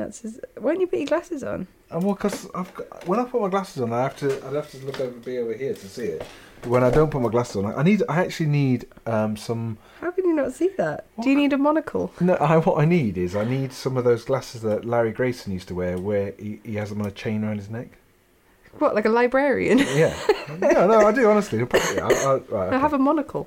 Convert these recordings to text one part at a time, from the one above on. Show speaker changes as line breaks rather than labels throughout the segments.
That's his... Why don't you put your glasses on?
And well, because when I put my glasses on, I have to. I'd have to look over, be over here to see it. But when I don't put my glasses on, I need. I actually need um, some.
How can you not see that? Do you need a monocle?
No, I, what I need is I need some of those glasses that Larry Grayson used to wear, where he, he has them on a chain around his neck.
What, like a librarian?
Yeah. no, no, I do honestly. I, I, right,
I have a monocle.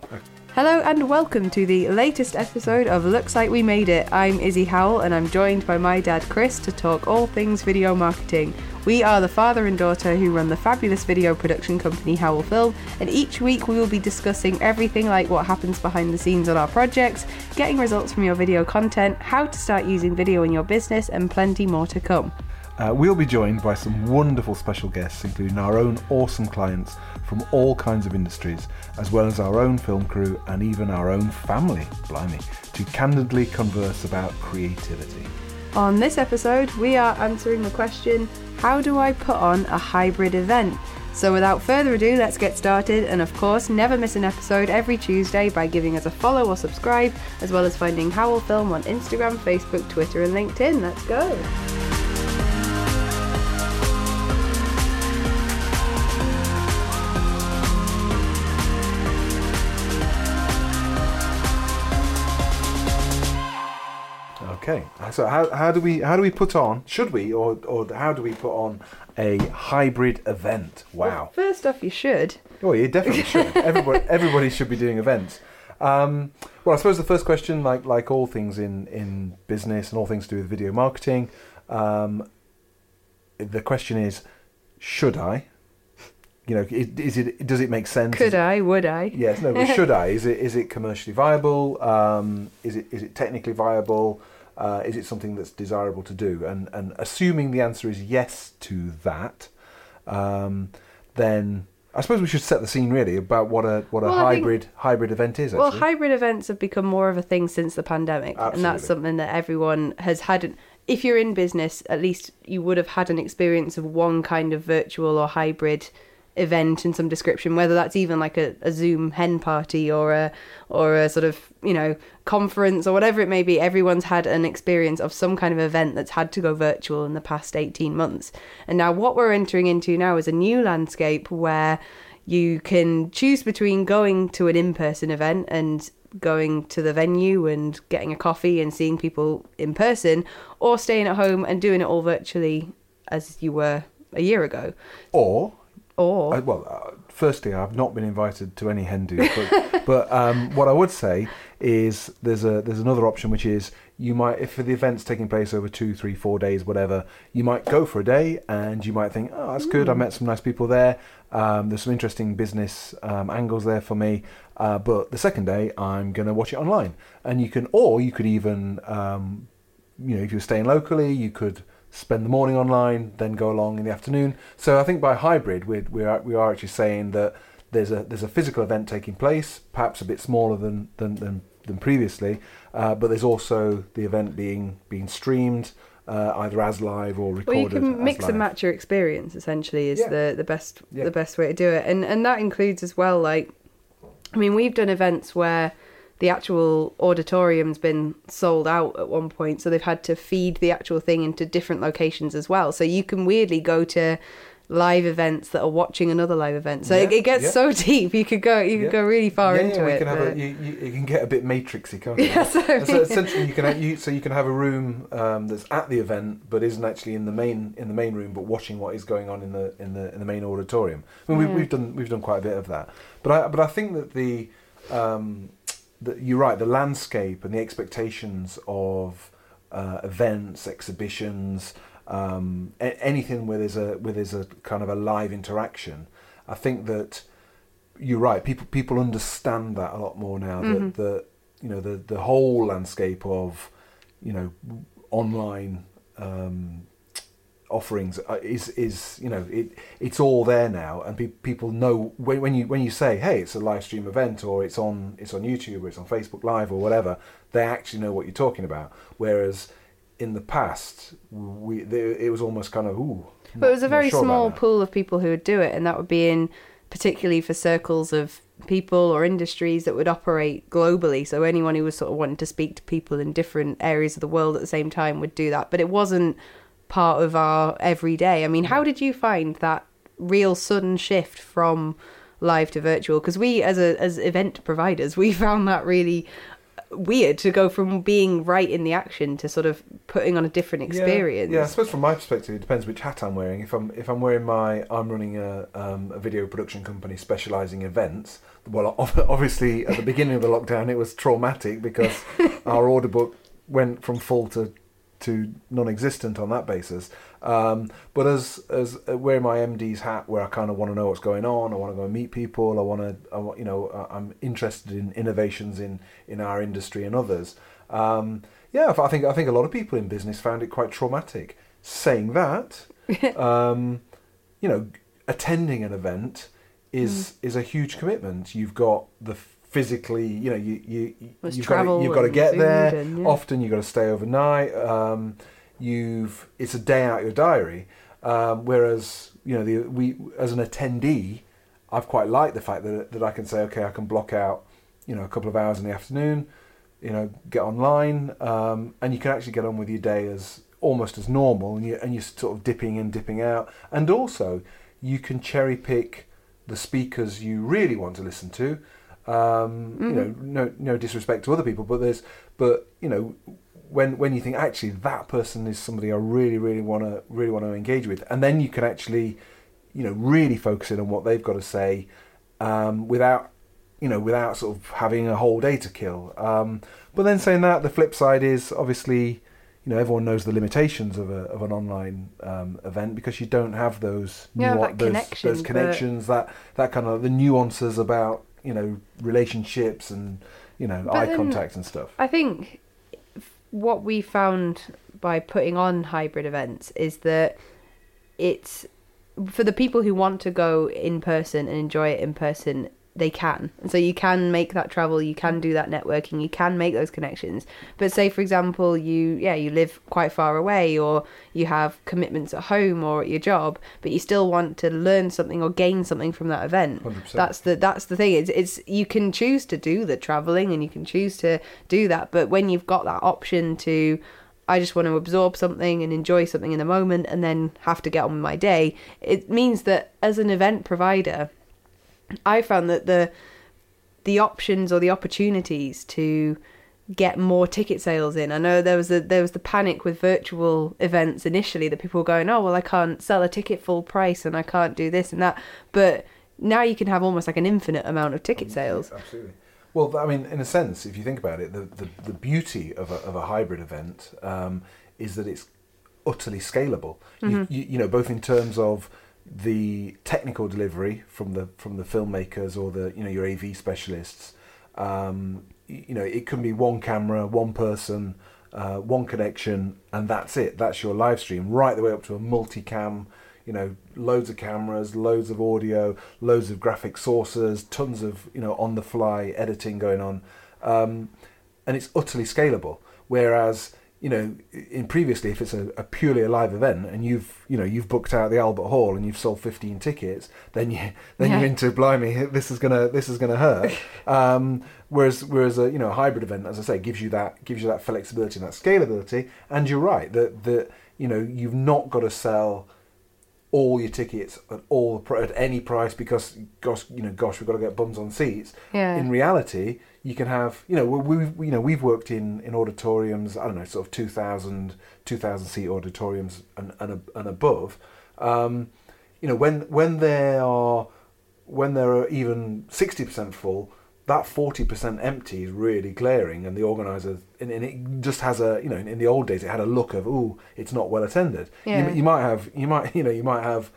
Hello and welcome to the latest episode of Looks Like We Made It. I'm Izzy Howell and I'm joined by my dad Chris to talk all things video marketing. We are the father and daughter who run the fabulous video production company Howell Film, and each week we will be discussing everything like what happens behind the scenes on our projects, getting results from your video content, how to start using video in your business, and plenty more to come.
Uh, we'll be joined by some wonderful special guests, including our own awesome clients from all kinds of industries, as well as our own film crew and even our own family, blimey, to candidly converse about creativity.
On this episode, we are answering the question How do I put on a hybrid event? So, without further ado, let's get started. And of course, never miss an episode every Tuesday by giving us a follow or subscribe, as well as finding Howell Film on Instagram, Facebook, Twitter, and LinkedIn. Let's go!
Okay, so how, how do we how do we put on? Should we or or how do we put on a hybrid event? Wow.
Well, first off, you should.
Oh, you definitely should. everybody everybody should be doing events. Um, well, I suppose the first question, like like all things in in business and all things to do with video marketing, um, the question is, should I? You know, is it does it make sense?
Could I? Would I?
Yes. No. But should I? Is it is it commercially viable? Um, is it is it technically viable? Uh, is it something that's desirable to do? And and assuming the answer is yes to that, um, then I suppose we should set the scene really about what a what a well, hybrid think, hybrid event is. Actually.
Well, hybrid events have become more of a thing since the pandemic, Absolutely. and that's something that everyone has had. If you're in business, at least you would have had an experience of one kind of virtual or hybrid event in some description, whether that's even like a, a Zoom hen party or a or a sort of you know conference or whatever it may be. Everyone's had an experience of some kind of event that's had to go virtual in the past eighteen months, and now what we're entering into now is a new landscape where you can choose between going to an in-person event and going to the venue and getting a coffee and seeing people in person or staying at home and doing it all virtually as you were a year ago
or
or
uh, well, uh, firstly, I've not been invited to any hen do, but, but um, what I would say is there's a there's another option which is you might if the event's taking place over two, three, four days, whatever, you might go for a day and you might think, oh, that's mm. good. I hmm. met some nice people there. Um, there's some interesting business um, angles there for me. Uh, but the second day, I'm going to watch it online, and you can, or you could even, um, you know, if you're staying locally, you could spend the morning online, then go along in the afternoon. So I think by hybrid, we're, we are we are actually saying that there's a there's a physical event taking place, perhaps a bit smaller than than than, than previously, uh, but there's also the event being being streamed. Uh, either as live or recorded.
Well, you can mix and match your experience. Essentially, is yeah. the the best yeah. the best way to do it, and and that includes as well. Like, I mean, we've done events where the actual auditorium's been sold out at one point, so they've had to feed the actual thing into different locations as well. So you can weirdly go to live events that are watching another live event. So yeah, it, it, gets yeah. so deep. You could go you could yeah. go really far into it.
Can
but...
a, you, you, you, can get a bit matrixy, can't you? Yeah, so, so essentially you can you, so you can have a room um, that's at the event but isn't actually in the main in the main room but watching what is going on in the in the in the main auditorium. I mean, we, we've done we've done quite a bit of that. But I but I think that the um, the, you're right. The landscape and the expectations of uh, events, exhibitions, um, a- anything where there's a where there's a kind of a live interaction. I think that you're right. People people understand that a lot more now. Mm-hmm. That the you know the the whole landscape of you know online um, offerings uh, is is you know it it's all there now and pe- people know when, when you when you say hey it's a live stream event or it's on it's on YouTube or it's on Facebook live or whatever they actually know what you're talking about whereas in the past we they, it was almost kind of ooh
but it was a very sure small pool of people who would do it and that would be in particularly for circles of people or industries that would operate globally. So anyone who was sort of wanting to speak to people in different areas of the world at the same time would do that. But it wasn't part of our everyday. I mean, how did you find that real sudden shift from live to virtual? Because we, as a as event providers, we found that really weird to go from being right in the action to sort of putting on a different experience.
Yeah, yeah, I suppose from my perspective, it depends which hat I'm wearing. If I'm if I'm wearing my, I'm running a, um, a video production company specialising events. Well, obviously at the beginning of the lockdown, it was traumatic because our order book went from full to to non-existent on that basis. Um, but as as uh, wearing my MD's hat, where I kind of want to know what's going on, I want to go and meet people. I want to, I want, you know, I'm interested in innovations in in our industry and others. Um, yeah, I think I think a lot of people in business found it quite traumatic. Saying that, um, you know, attending an event is mm. is a huge commitment. You've got the physically, you know, you you you've got to, you've got to get there. And, yeah. Often you've got to stay overnight. Um, you've it's a day out your diary. Um, whereas you know the we as an attendee, I've quite liked the fact that that I can say okay, I can block out you know a couple of hours in the afternoon, you know, get online, um, and you can actually get on with your day as almost as normal, and you and you're sort of dipping in, dipping out, and also you can cherry pick the speakers you really want to listen to. Um, mm-hmm. You know, no no disrespect to other people, but there's but you know when when you think actually that person is somebody I really really want to really want to engage with, and then you can actually you know really focus in on what they've got to say um, without you know without sort of having a whole day to kill. Um, but then saying that, the flip side is obviously you know everyone knows the limitations of a of an online um, event because you don't have those
yeah, nu- those,
connection, those connections that that kind of the nuances about you know relationships and you know but eye contact and stuff.
I think what we found by putting on hybrid events is that it's for the people who want to go in person and enjoy it in person they can. And so you can make that travel, you can do that networking, you can make those connections. But say for example you yeah, you live quite far away or you have commitments at home or at your job, but you still want to learn something or gain something from that event. 100%. That's the that's the thing. It's it's you can choose to do the traveling and you can choose to do that, but when you've got that option to I just want to absorb something and enjoy something in the moment and then have to get on with my day. It means that as an event provider, I found that the the options or the opportunities to get more ticket sales in. I know there was a there was the panic with virtual events initially that people were going, oh well, I can't sell a ticket full price and I can't do this and that, but now you can have almost like an infinite amount of ticket sales.
Absolutely. Well, I mean, in a sense, if you think about it, the the, the beauty of a, of a hybrid event um, is that it's utterly scalable. Mm-hmm. You, you, you know, both in terms of the technical delivery from the from the filmmakers or the you know your AV specialists. Um, you know, it can be one camera, one person, uh, one connection, and that's it. That's your live stream, right the way up to a multicam. You know, loads of cameras, loads of audio, loads of graphic sources, tons of you know on the fly editing going on, um, and it's utterly scalable. Whereas you know, in previously, if it's a, a, purely a live event and you've, you know, you've booked out the Albert Hall and you've sold 15 tickets, then you, then yeah. you're into blimey, this is gonna, this is gonna hurt. um, whereas, whereas a, you know, a hybrid event, as I say, gives you that, gives you that flexibility and that scalability. And you're right that, that, you know, you've not got to sell all your tickets at all at any price because gosh you know gosh we've got to get bums on seats
yeah.
in reality you can have you know we've you know we've worked in in auditoriums I don't know sort of 2000 2000 seat auditoriums and and, and above um, you know when when they are when they're even 60% full that 40% empty is really glaring and the organizer and, and, it just has a you know in, the old days it had a look of oh it's not well attended
yeah.
you, you, might have you might you know you might have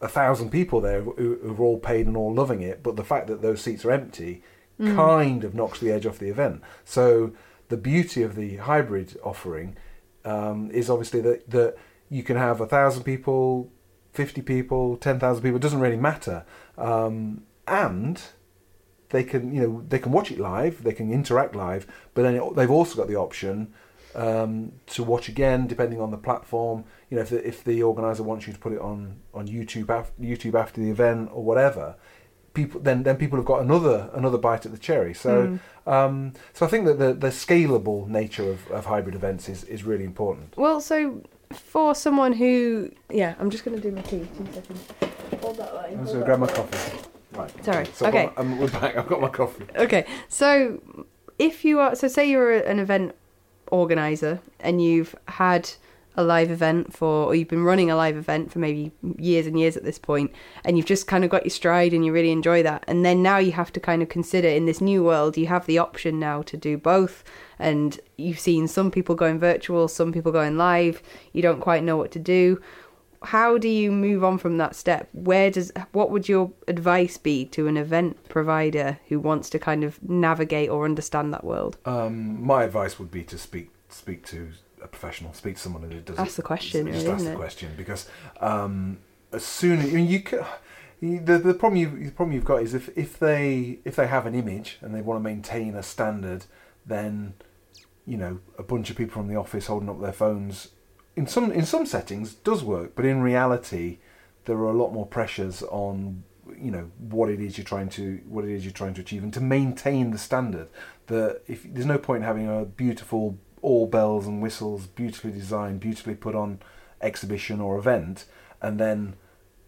a thousand people there who, who've all paid and all loving it but the fact that those seats are empty mm. kind of knocks the edge off the event so the beauty of the hybrid offering um, is obviously that that you can have a thousand people 50 people 10,000 people it doesn't really matter um, and they can you know they can watch it live, they can interact live, but then it, they've also got the option um, to watch again depending on the platform. You know, if the, if the organizer wants you to put it on on YouTube after YouTube after the event or whatever, people then then people have got another another bite at the cherry. So mm. um, so I think that the the scalable nature of, of hybrid events is is really important.
Well, so for someone who yeah, I'm just going to do my tea. Two seconds. Hold that line.
I'm going to grab my coffee.
Right. Sorry. So okay.
I'm, we're back. I've got my coffee.
Okay. So if you are so say you're an event organizer and you've had a live event for, or you've been running a live event for maybe years and years at this point, and you've just kind of got your stride and you really enjoy that. And then now you have to kind of consider in this new world, you have the option now to do both. And you've seen some people going virtual, some people going live. You don't quite know what to do. How do you move on from that step? Where does what would your advice be to an event provider who wants to kind of navigate or understand that world?
Um, my advice would be to speak speak to a professional, speak to someone who does.
Ask the question.
Just
really,
ask the question because um, as soon as I mean, you can. The, the problem you the problem you've got is if, if they if they have an image and they want to maintain a standard, then you know a bunch of people from the office holding up their phones in some in some settings does work, but in reality there are a lot more pressures on you know what it is you're trying to what it is you're trying to achieve and to maintain the standard that if there's no point in having a beautiful all bells and whistles, beautifully designed, beautifully put on exhibition or event, and then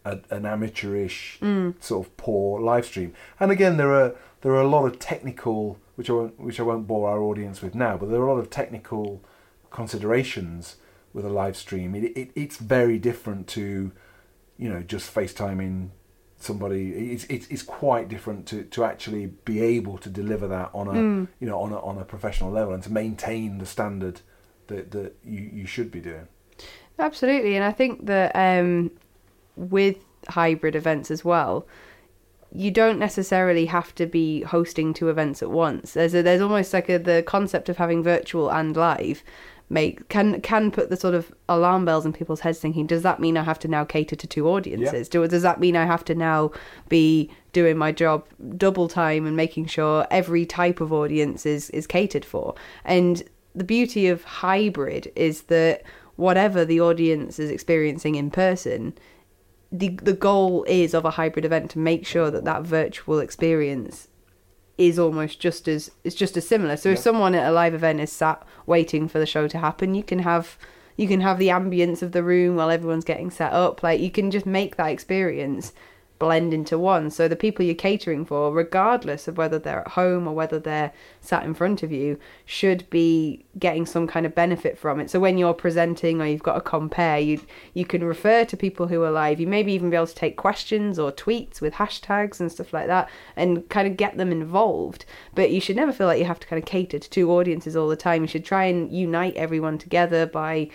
a, an amateurish mm. sort of poor live stream. And again, there are there are a lot of technical, which I won't, which I won't bore our audience with now, but there are a lot of technical considerations with a live stream. It, it it's very different to, you know, just FaceTiming somebody it's, it's, it's quite different to, to actually be able to deliver that on a mm. you know on a, on a professional level and to maintain the standard that, that you, you should be doing
absolutely and I think that um, with hybrid events as well you don't necessarily have to be hosting two events at once. There's a, there's almost like a, the concept of having virtual and live make can can put the sort of alarm bells in people's heads thinking does that mean i have to now cater to two audiences? Yeah. Do, does that mean i have to now be doing my job double time and making sure every type of audience is is catered for? And the beauty of hybrid is that whatever the audience is experiencing in person the the goal is of a hybrid event to make sure that that virtual experience is almost just as it's just as similar. So yeah. if someone at a live event is sat waiting for the show to happen, you can have you can have the ambience of the room while everyone's getting set up. Like you can just make that experience blend into one. So the people you're catering for, regardless of whether they're at home or whether they're sat in front of you, should be getting some kind of benefit from it. So when you're presenting or you've got a compare, you you can refer to people who are live. You maybe even be able to take questions or tweets with hashtags and stuff like that and kind of get them involved. But you should never feel like you have to kind of cater to two audiences all the time. You should try and unite everyone together by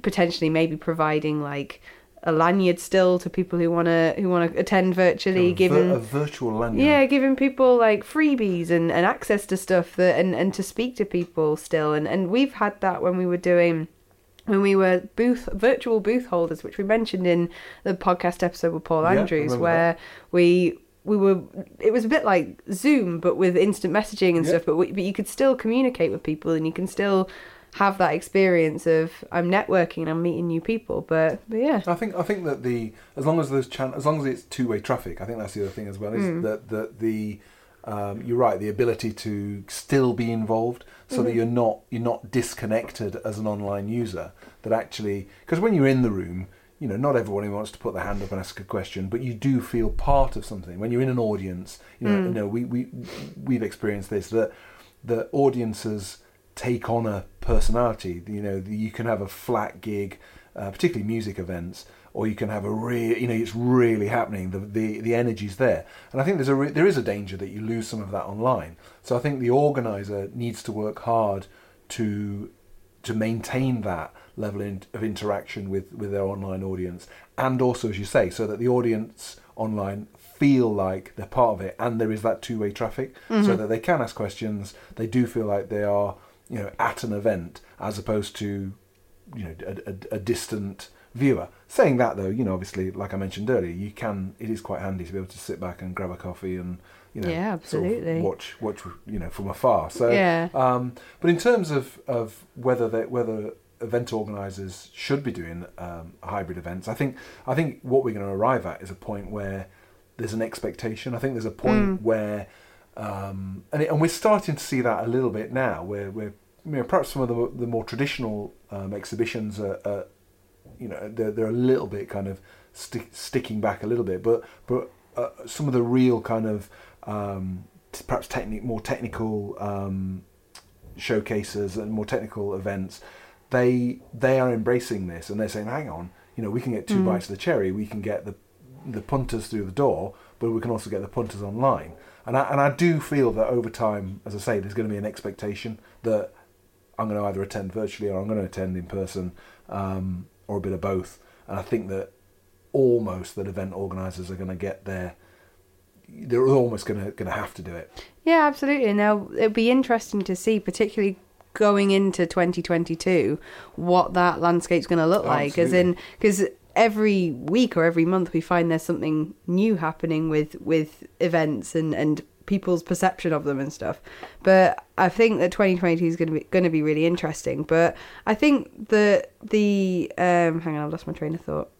potentially maybe providing like a lanyard still to people who want to who want to attend virtually,
a
giving
a virtual lanyard.
Yeah, giving people like freebies and, and access to stuff that and, and to speak to people still. And and we've had that when we were doing when we were booth virtual booth holders, which we mentioned in the podcast episode with Paul Andrews, where that. we we were it was a bit like Zoom but with instant messaging and stuff but we, but you could still communicate with people and you can still have that experience of I'm networking and I'm meeting new people. But but yeah,
I think I think that the as long as there's chan- as long as it's two way traffic, I think that's the other thing as well. Is mm. that that the um, you're right, the ability to still be involved, so mm-hmm. that you're not you're not disconnected as an online user. That actually, because when you're in the room, you know, not everybody wants to put their hand up and ask a question, but you do feel part of something when you're in an audience. You know, mm. you know, we we we've experienced this that the audiences take on a personality. You know, you can have a flat gig, uh, particularly music events, or you can have a real, you know, it's really happening. The the the energy's there, and I think there's a re- there is a danger that you lose some of that online. So I think the organizer needs to work hard to to maintain that level in, of interaction with with their online audience, and also, as you say, so that the audience online feel like they're part of it, and there is that two way traffic, mm-hmm. so that they can ask questions. They do feel like they are you know, at an event as opposed to, you know, a, a, a distant viewer. Saying that though, you know, obviously, like I mentioned earlier, you can. It is quite handy to be able to sit back and grab a coffee and you know,
yeah, absolutely.
Sort of watch watch you know from afar. So yeah. Um, but in terms of of whether they, whether event organisers should be doing um, hybrid events, I think I think what we're going to arrive at is a point where there's an expectation. I think there's a point mm. where, um, and, it, and we're starting to see that a little bit now, where we're you know, perhaps some of the, the more traditional um, exhibitions are, are, you know, they're, they're a little bit kind of stick, sticking back a little bit, but but uh, some of the real kind of um, perhaps technic, more technical um, showcases and more technical events, they they are embracing this and they're saying, hang on, you know, we can get two mm. bites of the cherry, we can get the the punters through the door, but we can also get the punters online. And I, and I do feel that over time, as I say, there's going to be an expectation that I'm going to either attend virtually or I'm going to attend in person, um, or a bit of both. And I think that almost that event organisers are going to get there. They're almost going to going to have to do it.
Yeah, absolutely. Now it'll be interesting to see, particularly going into 2022, what that landscape's going to look like. As in, because every week or every month we find there's something new happening with with events and and people's perception of them and stuff. But I think that 2022 is going to be going to be really interesting. But I think that the um, hang on, I've lost my train of thought.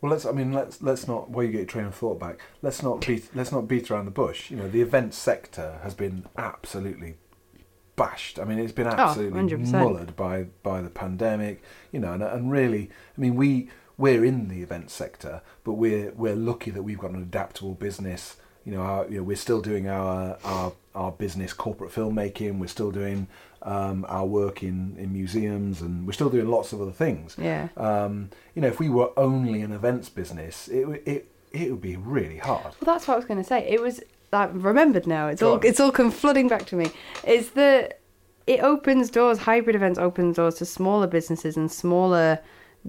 Well, let's. I mean, let's let's not. While you get your train of thought back, let's not beat. let's not beat around the bush. You know, the event sector has been absolutely bashed. I mean, it's been oh, absolutely oh, mullered by by the pandemic. You know, and and really, I mean, we we're in the event sector, but we're we're lucky that we've got an adaptable business you know, our, you know, we're still doing our, our our business corporate filmmaking. We're still doing um, our work in, in museums, and we're still doing lots of other things.
Yeah.
Um, you know, if we were only an events business, it it it would be really hard.
Well, that's what I was going to say. It was I've remembered now. It's Go all on. it's all come flooding back to me. Is that it opens doors. Hybrid events opens doors to smaller businesses and smaller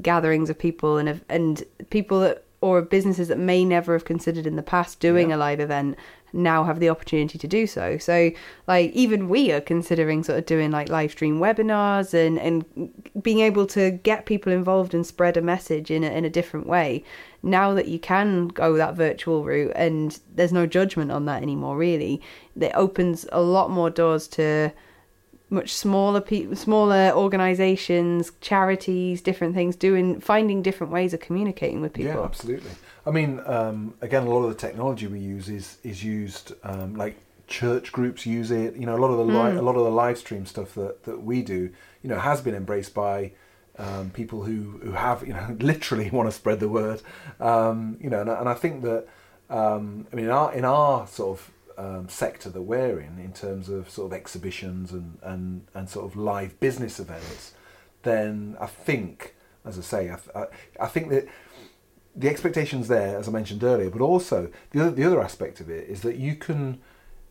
gatherings of people and and people that or businesses that may never have considered in the past doing yeah. a live event now have the opportunity to do so. So like even we are considering sort of doing like live stream webinars and and being able to get people involved and spread a message in a, in a different way. Now that you can go that virtual route and there's no judgment on that anymore really, it opens a lot more doors to much smaller people, smaller organisations, charities, different things, doing finding different ways of communicating with people.
Yeah, absolutely. I mean, um, again, a lot of the technology we use is is used um, like church groups use it. You know, a lot of the li- mm. a lot of the live stream stuff that that we do, you know, has been embraced by. Um, people who, who have you know literally want to spread the word, um, you know, and, and I think that um, I mean in our in our sort of um, sector that we're in, in terms of sort of exhibitions and, and, and sort of live business events, then I think, as I say, I, I, I think that the expectations there, as I mentioned earlier, but also the other, the other aspect of it is that you can,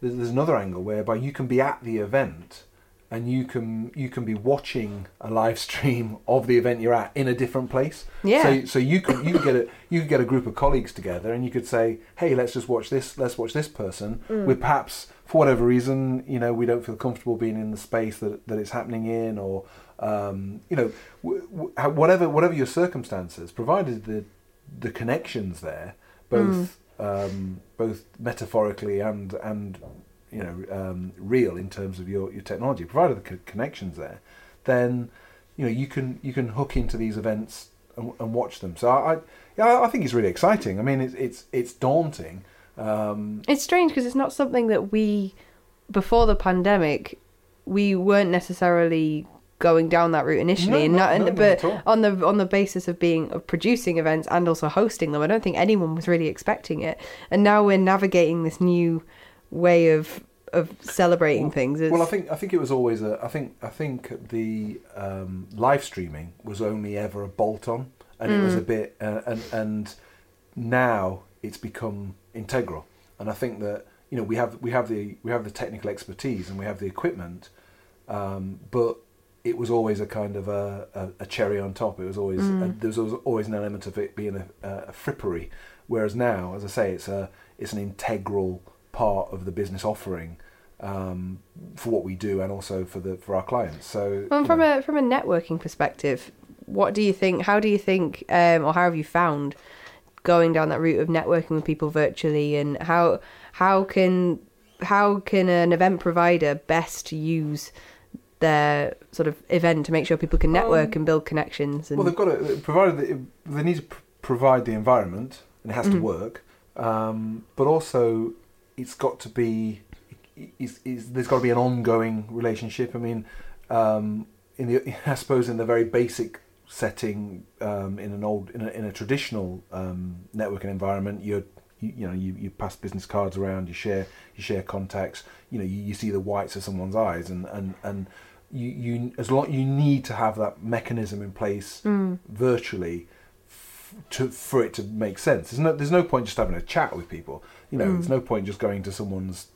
there's another angle whereby you can be at the event and you can you can be watching a live stream of the event you're at in a different place.
Yeah.
So so you can you can get a you could get a group of colleagues together and you could say, hey, let's just watch this. Let's watch this person. Mm. With perhaps for whatever reason, you know, we don't feel comfortable being in the space that that it's happening in, or um, you know, w- w- whatever whatever your circumstances, provided the the connections there, both. Mm. Um, both metaphorically and and you know um, real in terms of your, your technology, provided the co- connections there, then you know you can you can hook into these events and, and watch them. So I, I yeah I think it's really exciting. I mean it's it's it's daunting. Um,
it's strange because it's not something that we before the pandemic we weren't necessarily going down that route initially no, and not, no, but on the on the basis of being of producing events and also hosting them i don't think anyone was really expecting it and now we're navigating this new way of of celebrating
well,
things.
It's... Well, I think I think it was always a. I think I think the um, live streaming was only ever a bolt on, and mm. it was a mm. bit, uh, and and now it's become integral. And I think that you know we have we have the we have the technical expertise and we have the equipment, um, but it was always a kind of a, a, a cherry on top. It was always mm. a, there was always an element of it being a, a frippery, whereas now, as I say, it's a it's an integral part of the business offering um, for what we do and also for the for our clients. So,
well, from know. a from a networking perspective, what do you think? How do you think, um, or how have you found going down that route of networking with people virtually, and how how can how can an event provider best use their sort of event to make sure people can network um, and build connections? And...
Well, they've got to provided they need to provide the environment and it has mm-hmm. to work um, but also it's got to be. It's, it's, there's got to be an ongoing relationship. I mean, um, in the I suppose in the very basic setting um, in an old in a, in a traditional um, networking environment, you're you, you, know you, you pass business cards around, you share you share contacts, you know you, you see the whites of someone's eyes, and and and you, you as long you need to have that mechanism in place mm. virtually f- to for it to make sense. There's no there's no point just having a chat with people. You know, mm. there's no point just going to someone's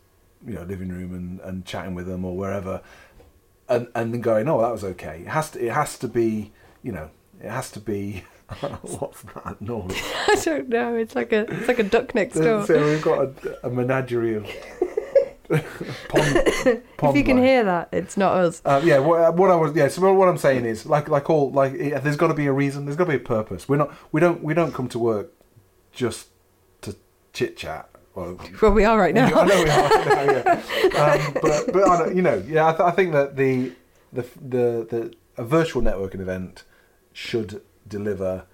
you know living room and, and chatting with them or wherever, and and then going, oh that was okay. It has to it has to be you know it has to be. What's that noise?
I don't know. It's like a it's like a duck next door.
So we've got a, a menagerie of
pond, pond if you can hear that, it's not us.
Uh, yeah, what, uh, what, I was yeah. So what I'm saying is, like like all like, there's got to be a reason. There's got to be a purpose. We're not we don't we don't come to work just to chit chat.
Well, well, we are right now.
I know we are. yeah. um, but but I you know, yeah, I, th- I think that the the the the a virtual networking event should deliver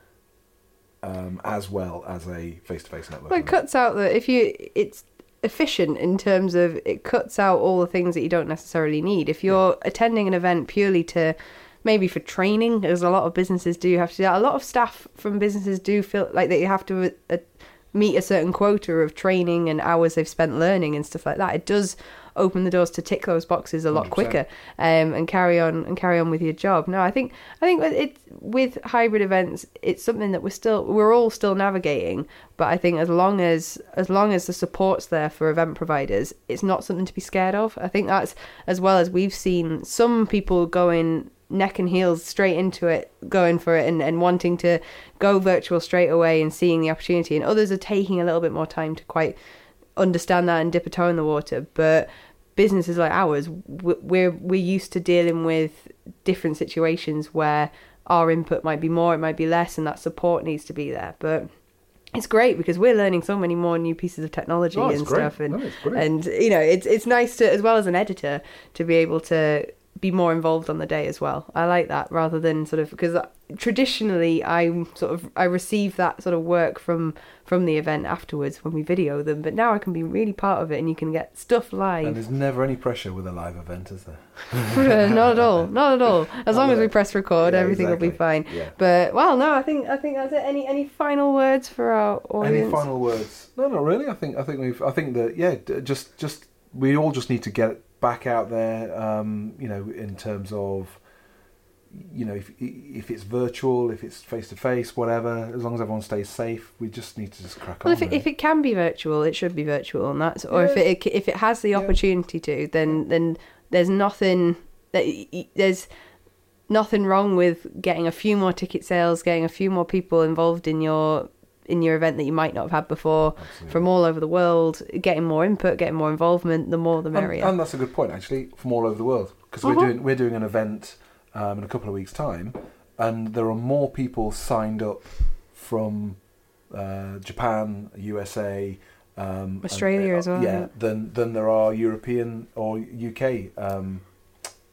um, as well as a face-to-face network.
Well, it cuts out that if you it's efficient in terms of it cuts out all the things that you don't necessarily need. If you're yeah. attending an event purely to maybe for training, as a lot of businesses do have to do that. A lot of staff from businesses do feel like that you have to uh, meet a certain quota of training and hours they've spent learning and stuff like that. It does open the doors to tick those boxes a lot 100%. quicker um, and carry on and carry on with your job. No, I think I think it's with hybrid events, it's something that we're still we're all still navigating. But I think as long as as long as the support's there for event providers, it's not something to be scared of. I think that's as well as we've seen some people going neck and heels straight into it, going for it and, and wanting to go virtual straight away and seeing the opportunity. And others are taking a little bit more time to quite understand that and dip a toe in the water. But businesses like ours, we're we're used to dealing with different situations where our input might be more, it might be less, and that support needs to be there. But it's great because we're learning so many more new pieces of technology oh, and
great.
stuff, and no, and you know it's it's nice to as well as an editor to be able to be more involved on the day as well. I like that rather than sort of because traditionally I sort of I receive that sort of work from from the event afterwards when we video them, but now I can be really part of it and you can get stuff live.
And there's never any pressure with a live event, is there?
not at all, not at all. As long as we press record, yeah, everything exactly. will be fine. Yeah. But well, no, I think I think that's it. Any any final words for our audience?
Any final words? No, not really. I think I think we've I think that yeah, just just we all just need to get back out there, um, you know, in terms of, you know, if if it's virtual, if it's face to face, whatever, as long as everyone stays safe, we just need to just crack
well,
on.
Well, if it, if it can be virtual, it should be virtual, and that's, or yeah. if it if it has the yeah. opportunity to, then then there's nothing that there's nothing wrong with getting a few more ticket sales, getting a few more people involved in your in your event that you might not have had before Absolutely. from all over the world, getting more input, getting more involvement, the more the merrier.
And, and that's a good point, actually, from all over the world, because uh-huh. we're doing we're doing an event um, in a couple of weeks' time, and there are more people signed up from uh, Japan, USA, um,
Australia and, uh, as well.
Yeah, than than there are European or UK um,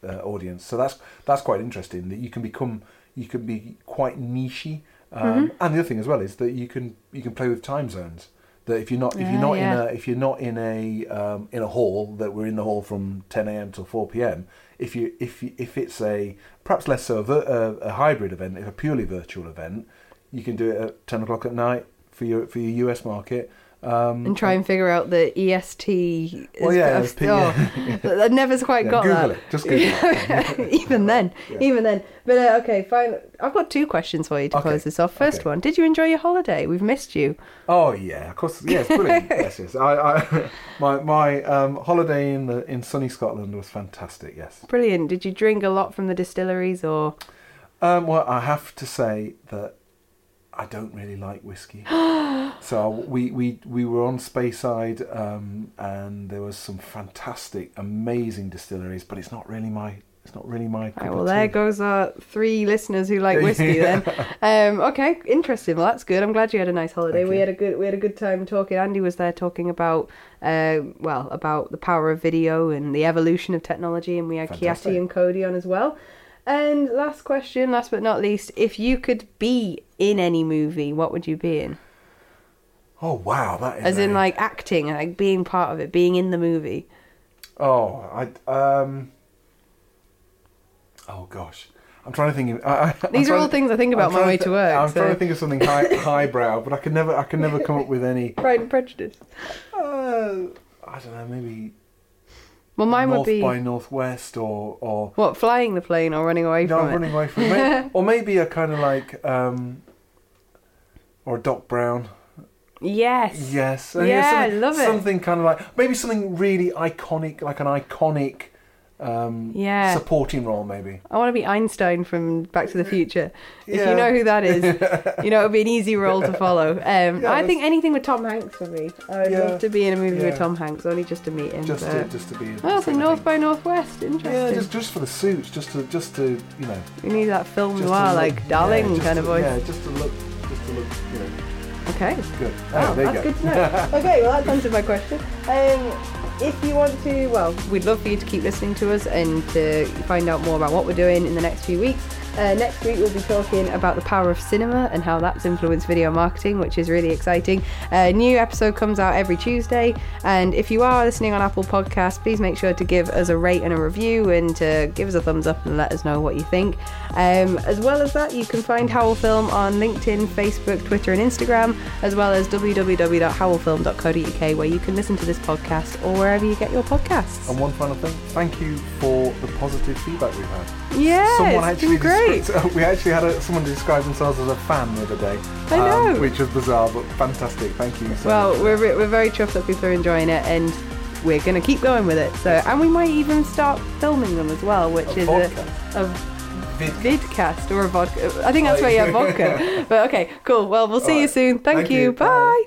uh, audience. So that's that's quite interesting that you can become you can be quite nichey um, mm-hmm. And the other thing as well is that you can you can play with time zones. That if you're not if you're not yeah. in a if you're not in a um, in a hall that we're in the hall from 10 a.m. till 4 p.m. If you if you, if it's a perhaps less so a, a, a hybrid event, if a purely virtual event, you can do it at 10 o'clock at night for your for your US market
um, and try and figure out the EST.
Well, yeah, P- oh,
I never quite yeah, got
Google
that.
It. Just Google
it. even then, yeah. even then. But uh, okay, fine. I've got two questions for you to okay. close this off. First okay. one: Did you enjoy your holiday? We've missed you.
Oh yeah, of course. Yes, brilliant. yes, yes. I, I my my um, holiday in the in sunny Scotland was fantastic. Yes.
Brilliant. Did you drink a lot from the distilleries or?
Um, well, I have to say that I don't really like whiskey. so we, we we were on Speyside, um, and there was some fantastic, amazing distilleries, but it's not really my it's not really my.
Right, well, there goes our three listeners who like whiskey. then, um, okay, interesting. Well, that's good. I'm glad you had a nice holiday. we had a good we had a good time talking. Andy was there talking about, uh, well, about the power of video and the evolution of technology, and we had Fantastic. Kiati and Cody on as well. And last question, last but not least, if you could be in any movie, what would you be in?
Oh wow, that is
as in
a-
like acting, like being part of it, being in the movie.
Oh, I um. Oh gosh, I'm trying to think. Of, I, I, I'm
These are
trying
all things I think about my way
to
to work.
I'm
so.
trying to think of something high, highbrow, but I can never, I can never come up with any.
Pride and Prejudice.
Uh, I don't know, maybe
Well, mine
North
would be
by Northwest or or
what flying the plane or running away
no,
from it.
running away from it, or maybe a kind of like um, or a Doc Brown.
Yes.
Yes,
Yeah, I love it.
Something kind of like maybe something really iconic, like an iconic um,
Yeah.
supporting role, maybe.
I want to be Einstein from Back to the Future. If
Yeah.
you know who that is, you know it would be an easy role to follow. Um,
Yeah,
I think anything with Tom Hanks for me. I would
Yeah.
love to be in a movie with Tom Hanks, only just to meet him.
Just to,
but...
just to be.
Oh, so North by Northwest, interesting.
Yeah, just just for the suits, just to just to you know.
we need that film noir,
look-
like darling kind of
to-
voice.
Yeah, just to look, just to look, you know,
Okay.
good.
Oh,
Oh, there you
that's
go.
good to know. okay, well, that's answered my question. Um, if you want to, well, we'd love for you to keep listening to us and to find out more about what we're doing in the next few weeks. Uh, next week, we'll be talking about the power of cinema and how that's influenced video marketing, which is really exciting. A new episode comes out every Tuesday. And if you are listening on Apple Podcasts, please make sure to give us a rate and a review and to give us a thumbs up and let us know what you think. Um, as well as that, you can find Howl Film on LinkedIn, Facebook, Twitter, and Instagram, as well as www.howlfilm.co.uk, where you can listen to this podcast or wherever you get your podcasts.
And one final thing, thank you for the positive feedback we've had.
Yeah,
someone
it's
actually
been great.
Described- we actually had a, someone describe themselves as a fan the other day.
I um, know.
which was bizarre, but fantastic. Thank you. So
Well,
much.
we're, we're very chuffed that people are enjoying it, and we're going to keep going with it. So, and we might even start filming them as well, which
A
is
vodcast.
a, a
Vid-
vidcast or a vodka. I think that's where you have vodka. But okay, cool. Well, we'll see you soon. Thank,
Thank
you.
you.
Bye.
Bye.